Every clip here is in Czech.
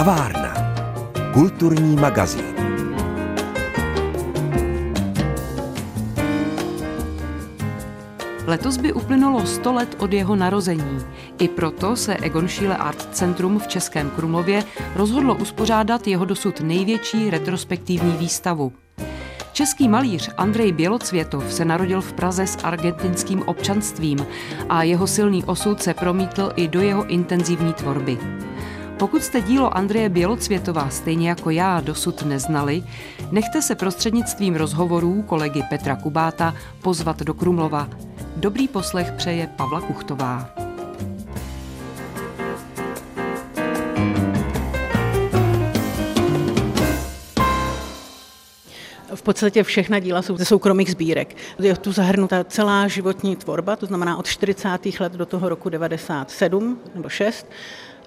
Kavárna. Kulturní magazín. Letos by uplynulo 100 let od jeho narození. I proto se Egon Schiele Art Centrum v Českém Krumlově rozhodlo uspořádat jeho dosud největší retrospektivní výstavu. Český malíř Andrej Bělocvětov se narodil v Praze s argentinským občanstvím a jeho silný osud se promítl i do jeho intenzivní tvorby. Pokud jste dílo Andreje Bělocvětova stejně jako já dosud neznali, nechte se prostřednictvím rozhovorů kolegy Petra Kubáta pozvat do Krumlova. Dobrý poslech přeje Pavla Kuchtová. V podstatě všechna díla jsou ze soukromých sbírek. Je tu zahrnuta celá životní tvorba, to znamená od 40. let do toho roku 97 nebo 6.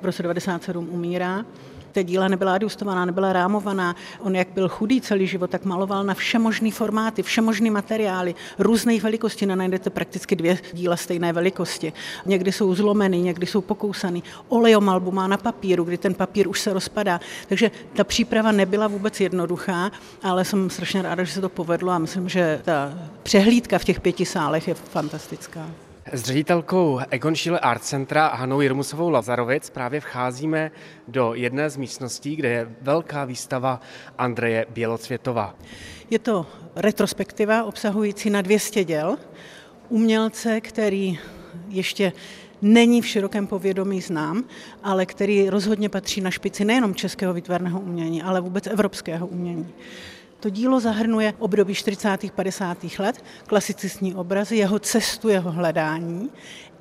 V roce 97 umírá ta díla nebyla adjustovaná, nebyla rámovaná. On, jak byl chudý celý život, tak maloval na všemožné formáty, všemožné materiály, různých velikostí. No, najdete prakticky dvě díla stejné velikosti. Někdy jsou zlomený, někdy jsou pokousaný. Olejomalbu má na papíru, kdy ten papír už se rozpadá. Takže ta příprava nebyla vůbec jednoduchá, ale jsem strašně ráda, že se to povedlo a myslím, že ta přehlídka v těch pěti sálech je fantastická. S ředitelkou Egon Schiele Art Centra Hanou Jirmusovou Lazarovic právě vcházíme do jedné z místností, kde je velká výstava Andreje Bělocvětova. Je to retrospektiva obsahující na 200 děl umělce, který ještě není v širokém povědomí znám, ale který rozhodně patří na špici nejenom českého výtvarného umění, ale vůbec evropského umění. To dílo zahrnuje období 40. 50. let, klasicistní obrazy, jeho cestu, jeho hledání,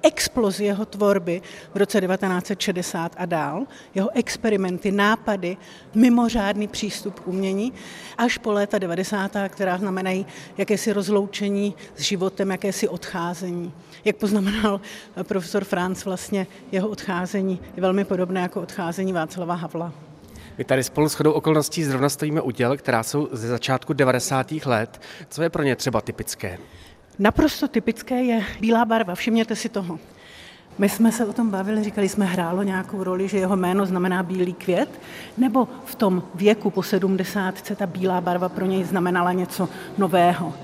explozi jeho tvorby v roce 1960 a dál, jeho experimenty, nápady, mimořádný přístup k umění, až po léta 90., která znamenají jakési rozloučení s životem, jakési odcházení. Jak poznamenal profesor Franz, vlastně jeho odcházení je velmi podobné jako odcházení Václava Havla. My tady spolu s chodou okolností zrovna stojíme u děl, která jsou ze začátku 90. let. Co je pro ně třeba typické? Naprosto typické je bílá barva, všimněte si toho. My jsme se o tom bavili, říkali jsme, hrálo nějakou roli, že jeho jméno znamená bílý květ, nebo v tom věku po 70. ta bílá barva pro něj znamenala něco nového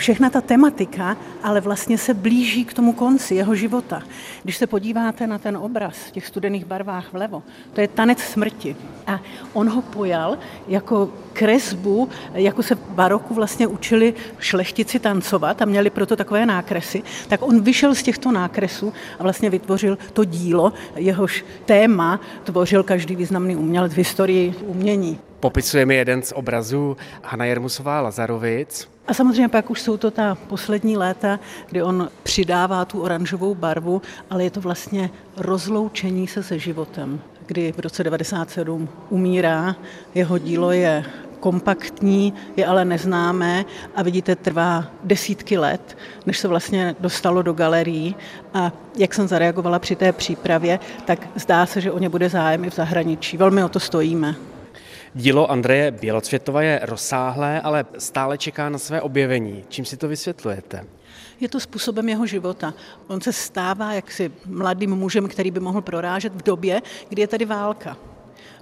všechna ta tematika, ale vlastně se blíží k tomu konci jeho života. Když se podíváte na ten obraz v těch studených barvách vlevo, to je tanec smrti. A on ho pojal jako kresbu, jako se v baroku vlastně učili šlechtici tancovat a měli proto takové nákresy, tak on vyšel z těchto nákresů a vlastně vytvořil to dílo, jehož téma tvořil každý významný umělec v historii umění. Popisuje mi jeden z obrazů Hana Jermusová Lazarovic. A samozřejmě pak už jsou to ta poslední léta, kdy on přidává tu oranžovou barvu, ale je to vlastně rozloučení se se životem, kdy v roce 97 umírá, jeho dílo je kompaktní, je ale neznámé a vidíte, trvá desítky let, než se vlastně dostalo do galerií a jak jsem zareagovala při té přípravě, tak zdá se, že o ně bude zájem i v zahraničí. Velmi o to stojíme. Dílo Andreje Bělocvětova je rozsáhlé, ale stále čeká na své objevení. Čím si to vysvětlujete? Je to způsobem jeho života. On se stává jaksi mladým mužem, který by mohl prorážet v době, kdy je tady válka.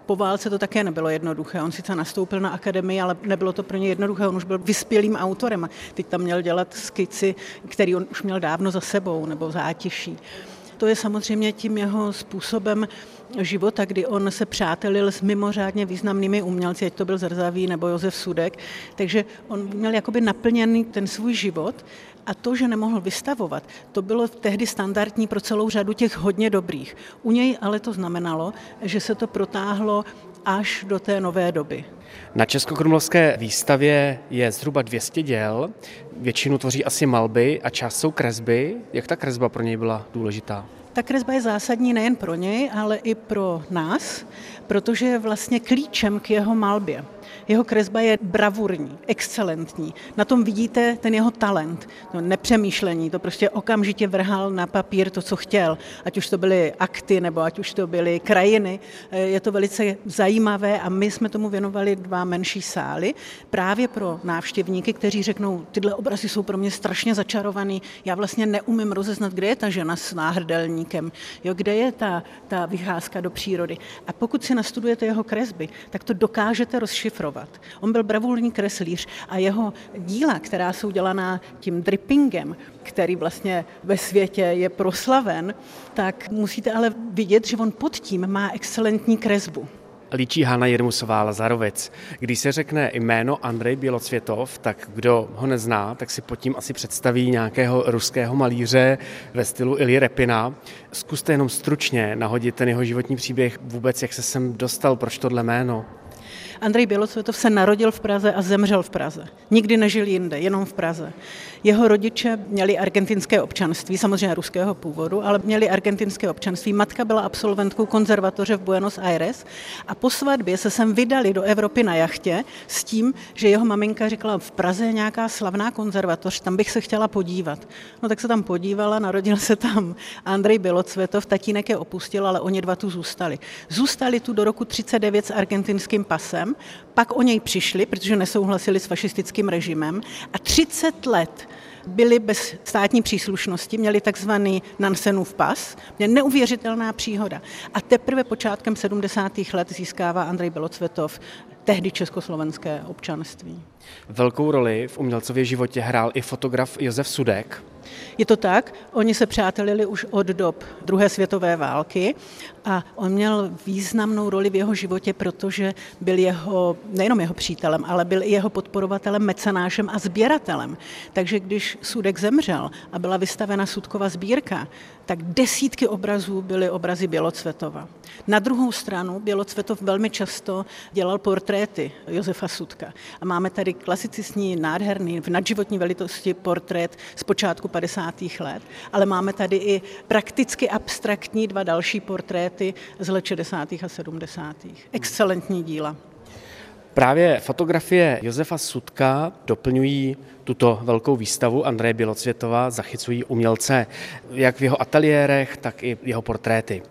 Po válce to také nebylo jednoduché. On sice nastoupil na akademii, ale nebylo to pro ně jednoduché. On už byl vyspělým autorem. Teď tam měl dělat skici, který on už měl dávno za sebou, nebo zátiší. To je samozřejmě tím jeho způsobem života, kdy on se přátelil s mimořádně významnými umělci, ať to byl Zrzaví nebo Josef Sudek, takže on měl jakoby naplněný ten svůj život a to, že nemohl vystavovat, to bylo tehdy standardní pro celou řadu těch hodně dobrých. U něj ale to znamenalo, že se to protáhlo až do té nové doby. Na Českokrumlovské výstavě je zhruba 200 děl, většinu tvoří asi malby a část jsou kresby. Jak ta kresba pro něj byla důležitá? Ta kresba je zásadní nejen pro něj, ale i pro nás, protože je vlastně klíčem k jeho malbě. Jeho kresba je bravurní, excelentní. Na tom vidíte ten jeho talent, to nepřemýšlení, to prostě okamžitě vrhal na papír to, co chtěl. Ať už to byly akty, nebo ať už to byly krajiny. Eh, je to velice zajímavé a my jsme tomu věnovali dva menší sály právě pro návštěvníky, kteří řeknou, tyhle obrazy jsou pro mě strašně začarovaný, já vlastně neumím rozeznat, kde je ta žena s náhrdelníkem, jo, kde je ta, ta vycházka do přírody. A pokud si nastudujete jeho kresby, tak to dokážete rozšifrovat. On byl bravurní kreslíř a jeho díla, která jsou dělaná tím drippingem, který vlastně ve světě je proslaven, tak musíte ale vidět, že on pod tím má excelentní kresbu. Líčí Hana Jermusová Lazarovec. Když se řekne jméno Andrej Bělocvětov, tak kdo ho nezná, tak si pod tím asi představí nějakého ruského malíře ve stylu Ili Repina. Zkuste jenom stručně nahodit ten jeho životní příběh vůbec, jak se sem dostal, proč tohle jméno. Andrej Bělocvětov se narodil v Praze a zemřel v Praze. Nikdy nežil jinde, jenom v Praze. Jeho rodiče měli argentinské občanství, samozřejmě ruského původu, ale měli argentinské občanství. Matka byla absolventkou konzervatoře v Buenos Aires a po svatbě se sem vydali do Evropy na jachtě s tím, že jeho maminka řekla, v Praze je nějaká slavná konzervatoř, tam bych se chtěla podívat. No tak se tam podívala, narodil se tam Andrej Bělocvětov, tatínek je opustil, ale oni dva tu zůstali. Zůstali tu do roku 39 s argentinským pasem, pak o něj přišli, protože nesouhlasili s fašistickým režimem a 30 let byli bez státní příslušnosti, měli takzvaný Nansenův pas, mě neuvěřitelná příhoda. A teprve počátkem 70. let získává Andrej Belocvetov tehdy československé občanství. Velkou roli v umělcově životě hrál i fotograf Josef Sudek. Je to tak, oni se přátelili už od dob druhé světové války a on měl významnou roli v jeho životě, protože byl jeho, nejenom jeho přítelem, ale byl i jeho podporovatelem, mecenášem a sběratelem. Takže když Sudek zemřel a byla vystavena Sudkova sbírka, tak desítky obrazů byly obrazy Bělocvetova. Na druhou stranu Bělocvetov velmi často dělal portréty Josefa Sudka. A máme tady klasicistní, nádherný, v nadživotní velitosti portrét z počátku 50. let, ale máme tady i prakticky abstraktní dva další portréty z let 60. a 70. Excelentní díla. Právě fotografie Josefa Sudka doplňují tuto velkou výstavu Andreje Bělocvětova, zachycují umělce jak v jeho ateliérech, tak i jeho portréty.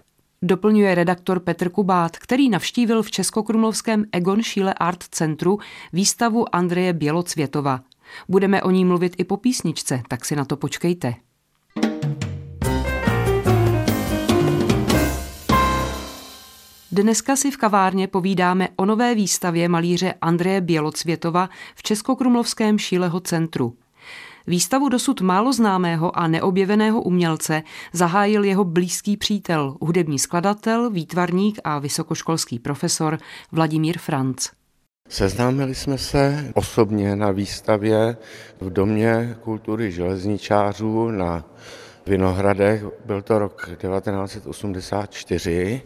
Doplňuje redaktor Petr Kubát, který navštívil v Českokrumlovském Egon Schiele Art Centru výstavu Andreje Bělocvětova. Budeme o ní mluvit i po písničce, tak si na to počkejte. Dneska si v kavárně povídáme o nové výstavě malíře Andreje Bělocvětova v Českokrumlovském Šíleho centru. Výstavu dosud málo známého a neobjeveného umělce zahájil jeho blízký přítel, hudební skladatel, výtvarník a vysokoškolský profesor Vladimír Franc. Seznámili jsme se osobně na výstavě v Domě kultury železničářů na Vinohradech. Byl to rok 1984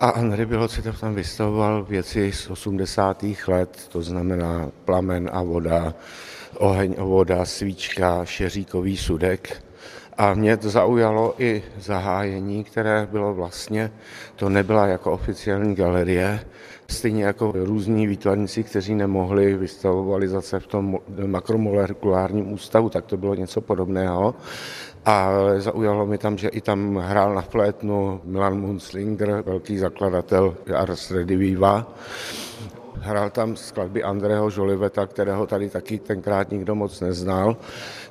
a Andrej Bělocitov tam vystavoval věci z 80. let, to znamená plamen a voda, oheň a voda, svíčka, šeříkový sudek. A mě to zaujalo i zahájení, které bylo vlastně, to nebyla jako oficiální galerie, stejně jako různí výtvarníci, kteří nemohli, vystavovali zase v tom makromolekulárním ústavu, tak to bylo něco podobného. A zaujalo mi tam, že i tam hrál na flétnu Milan Munzlinger, velký zakladatel Ars Rediviva. Hrál tam skladby Andreho Žoliveta, kterého tady taky tenkrát nikdo moc neznal.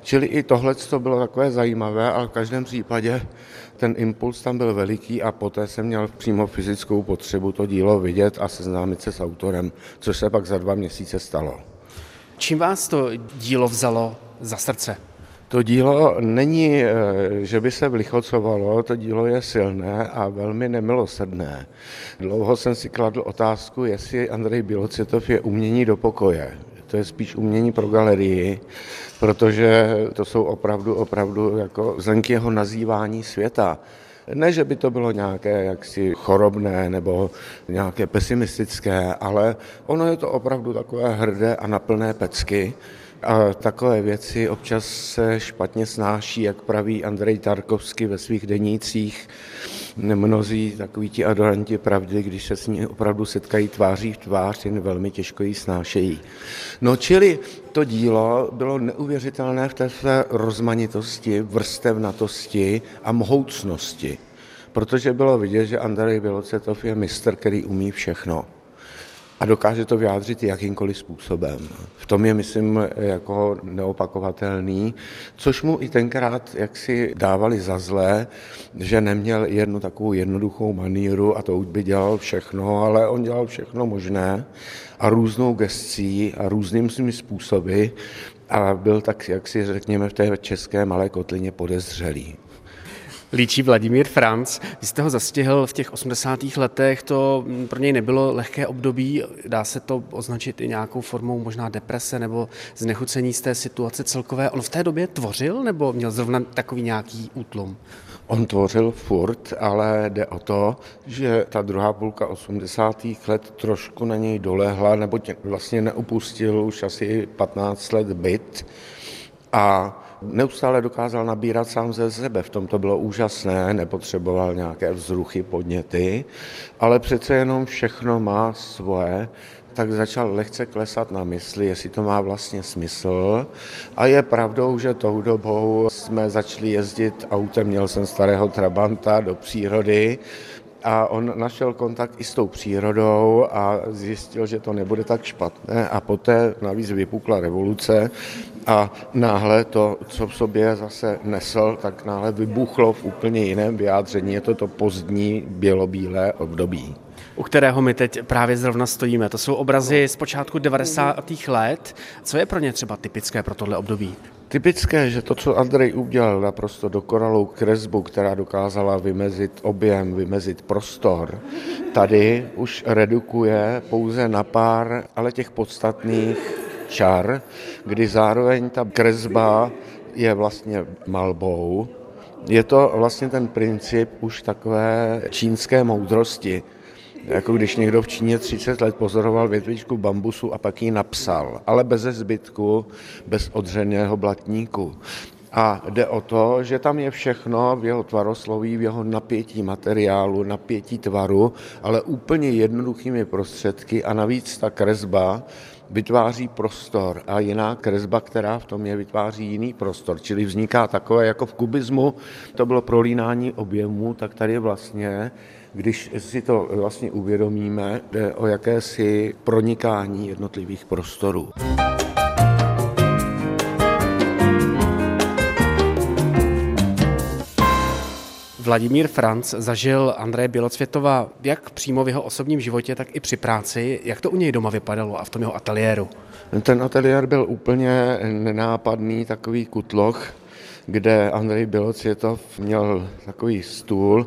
Čili i tohle to bylo takové zajímavé, ale v každém případě ten impuls tam byl veliký a poté jsem měl přímo fyzickou potřebu to dílo vidět a seznámit se s autorem, což se pak za dva měsíce stalo. Čím vás to dílo vzalo za srdce? To dílo není, eh, že by se vlichocovalo, to dílo je silné a velmi nemilosrdné. Dlouho jsem si kladl otázku, jestli Andrej Bělocitov je umění do pokoje. To je spíš umění pro galerii, protože to jsou opravdu, opravdu jako zlenky jeho nazývání světa. Ne, že by to bylo nějaké jaksi chorobné nebo nějaké pesimistické, ale ono je to opravdu takové hrdé a naplné pecky. A takové věci občas se špatně snáší, jak praví Andrej Tarkovsky ve svých denících. mnozí takoví ti adoranti pravdy, když se s ní opravdu setkají tváří v tvář, jen velmi těžko ji snášejí. No čili to dílo bylo neuvěřitelné v té své rozmanitosti, vrstevnatosti a mohoucnosti, protože bylo vidět, že Andrej Bělocetov je mistr, který umí všechno a dokáže to vyjádřit jakýmkoliv způsobem. V tom je, myslím, jako neopakovatelný, což mu i tenkrát jak si dávali za zlé, že neměl jednu takovou jednoduchou maníru a to už by dělal všechno, ale on dělal všechno možné a různou gestcí a různým svými způsoby a byl tak, jak si řekněme, v té české malé kotlině podezřelý líčí Vladimír Franc. Vy jste ho zastihl v těch 80. letech, to pro něj nebylo lehké období, dá se to označit i nějakou formou možná deprese nebo znechucení z té situace celkové. On v té době tvořil nebo měl zrovna takový nějaký útlum? On tvořil furt, ale jde o to, že ta druhá půlka 80. let trošku na něj dolehla, nebo vlastně neupustil už asi 15 let byt a Neustále dokázal nabírat sám ze sebe, v tom to bylo úžasné, nepotřeboval nějaké vzruchy, podněty, ale přece jenom všechno má svoje, tak začal lehce klesat na mysli, jestli to má vlastně smysl. A je pravdou, že tou dobou jsme začali jezdit autem, měl jsem starého Trabanta do přírody, a on našel kontakt i s tou přírodou a zjistil, že to nebude tak špatné a poté navíc vypukla revoluce a náhle to, co v sobě zase nesl, tak náhle vybuchlo v úplně jiném vyjádření. Je to to pozdní bělobílé období u kterého my teď právě zrovna stojíme. To jsou obrazy z počátku 90. let. Co je pro ně třeba typické pro tohle období? Typické, že to, co Andrej udělal naprosto dokonalou kresbu, která dokázala vymezit objem, vymezit prostor, tady už redukuje pouze na pár, ale těch podstatných čar, kdy zároveň ta kresba je vlastně malbou. Je to vlastně ten princip už takové čínské moudrosti, jako když někdo v Číně 30 let pozoroval větvičku bambusu a pak ji napsal, ale bez zbytku, bez odřeného blatníku. A jde o to, že tam je všechno v jeho tvarosloví, v jeho napětí materiálu, napětí tvaru, ale úplně jednoduchými prostředky a navíc ta kresba vytváří prostor a jiná kresba, která v tom je, vytváří jiný prostor. Čili vzniká takové, jako v kubismu to bylo prolínání objemu, tak tady vlastně když si to vlastně uvědomíme, jde o jakési pronikání jednotlivých prostorů. Vladimír Franc zažil Andreje Bělocvětova jak přímo v jeho osobním životě, tak i při práci. Jak to u něj doma vypadalo a v tom jeho ateliéru? Ten ateliér byl úplně nenápadný, takový kutloch, kde Andrej Bělocvětov měl takový stůl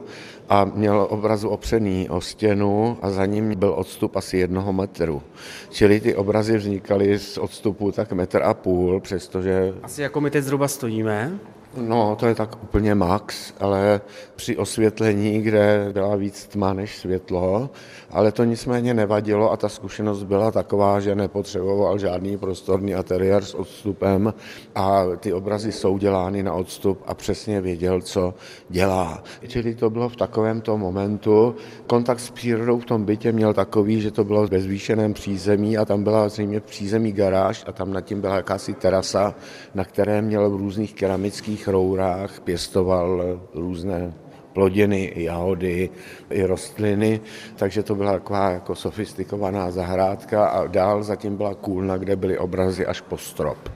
a měl obrazu opřený o stěnu a za ním byl odstup asi jednoho metru. Čili ty obrazy vznikaly z odstupu tak metr a půl, přestože... Asi jako my teď zhruba stojíme. No, to je tak úplně max, ale při osvětlení, kde byla víc tma než světlo, ale to nicméně nevadilo a ta zkušenost byla taková, že nepotřeboval žádný prostorný ateliér s odstupem a ty obrazy jsou dělány na odstup a přesně věděl, co dělá. Čili to bylo v takovémto momentu. Kontakt s přírodou v tom bytě měl takový, že to bylo ve zvýšeném přízemí a tam byla zřejmě přízemí garáž a tam nad tím byla jakási terasa, na které měl v různých keramických rourách pěstoval různé plodiny, jahody, i rostliny, takže to byla taková jako sofistikovaná zahrádka a dál zatím byla kůlna, kde byly obrazy až po strop.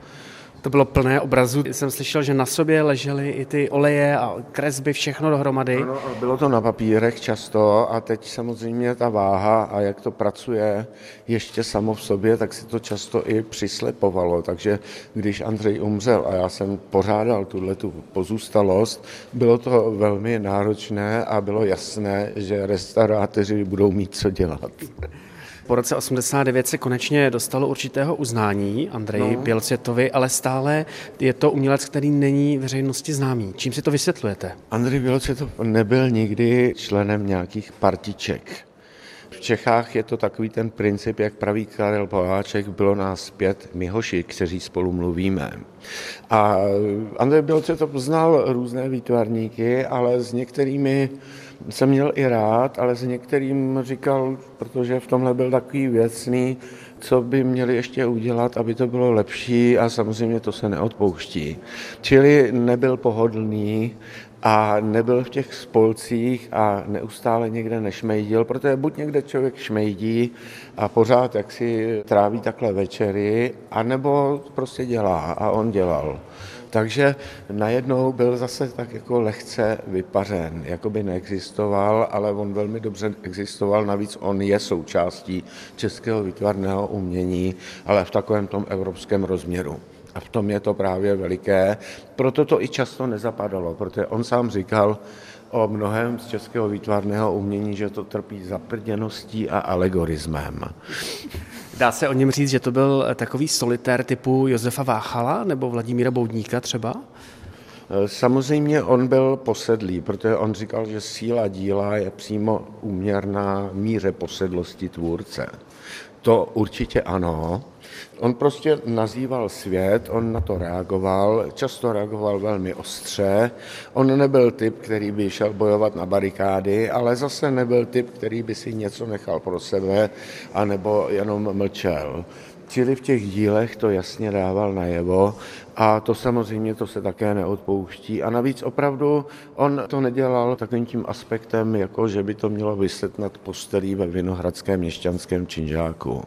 To bylo plné obrazů. Jsem slyšel, že na sobě ležely i ty oleje a kresby, všechno dohromady. Ano, bylo to na papírech často a teď samozřejmě ta váha a jak to pracuje ještě samo v sobě, tak si to často i přislepovalo. Takže když Andřej umřel a já jsem pořádal tuhle tu pozůstalost, bylo to velmi náročné a bylo jasné, že restaurátoři budou mít co dělat po roce 89 se konečně dostalo určitého uznání Andreji no. Bělcvětovi, ale stále je to umělec, který není veřejnosti známý. Čím si to vysvětlujete? Andrej Bělcvětov nebyl nikdy členem nějakých partiček. V Čechách je to takový ten princip, jak praví Karel Poláček, bylo nás pět myhoši, kteří spolu mluvíme. A Andrej Bělce to poznal různé výtvarníky, ale s některými jsem měl i rád, ale s některým říkal, protože v tomhle byl takový věcný, co by měli ještě udělat, aby to bylo lepší a samozřejmě to se neodpouští. Čili nebyl pohodlný a nebyl v těch spolcích a neustále někde nešmejdil, protože buď někde člověk šmejdí a pořád jak si tráví takhle večery, anebo prostě dělá a on dělal. Takže najednou byl zase tak jako lehce vypařen, jako by neexistoval, ale on velmi dobře existoval, navíc on je součástí českého výtvarného umění, ale v takovém tom evropském rozměru. A v tom je to právě veliké. Proto to i často nezapadalo, protože on sám říkal o mnohem z českého výtvarného umění, že to trpí zaprděností a alegorismem. Dá se o něm říct, že to byl takový solitér typu Josefa Váchala nebo Vladimíra Boudníka třeba? Samozřejmě on byl posedlý, protože on říkal, že síla díla je přímo úměrná míře posedlosti tvůrce. To určitě ano. On prostě nazýval svět, on na to reagoval, často reagoval velmi ostře. On nebyl typ, který by šel bojovat na barikády, ale zase nebyl typ, který by si něco nechal pro sebe, anebo jenom mlčel. Čili v těch dílech to jasně dával najevo a to samozřejmě to se také neodpouští. A navíc opravdu on to nedělal takovým tím aspektem, jako že by to mělo vyset nad postelí ve Vinohradském měšťanském činžáku.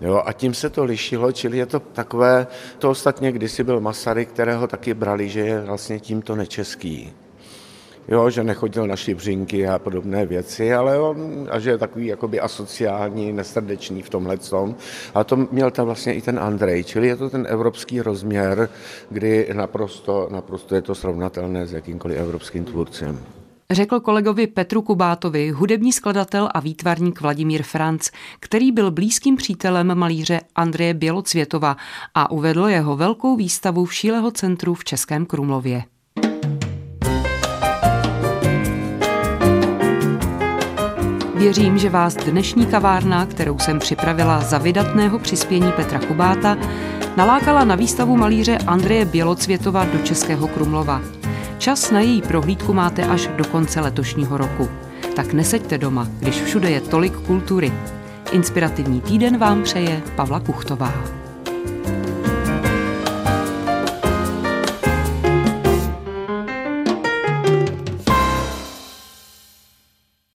Jo, a tím se to lišilo, čili je to takové, to ostatně kdysi byl Masaryk, kterého taky brali, že je vlastně tímto nečeský. Jo, že nechodil na šibřinky a podobné věci, ale on, a že je takový jakoby asociální, nesrdečný v tomhle tom. A to měl tam vlastně i ten Andrej, čili je to ten evropský rozměr, kdy naprosto, naprosto je to srovnatelné s jakýmkoliv evropským tvůrcem řekl kolegovi Petru Kubátovi hudební skladatel a výtvarník Vladimír Franc, který byl blízkým přítelem malíře Andreje Bělocvětova a uvedl jeho velkou výstavu v Šíleho centru v Českém Krumlově. Věřím, že vás dnešní kavárna, kterou jsem připravila za vydatného přispění Petra Kubáta, nalákala na výstavu malíře Andreje Bělocvětova do Českého Krumlova. Čas na její prohlídku máte až do konce letošního roku. Tak neseďte doma, když všude je tolik kultury. Inspirativní týden vám přeje Pavla Kuchtová.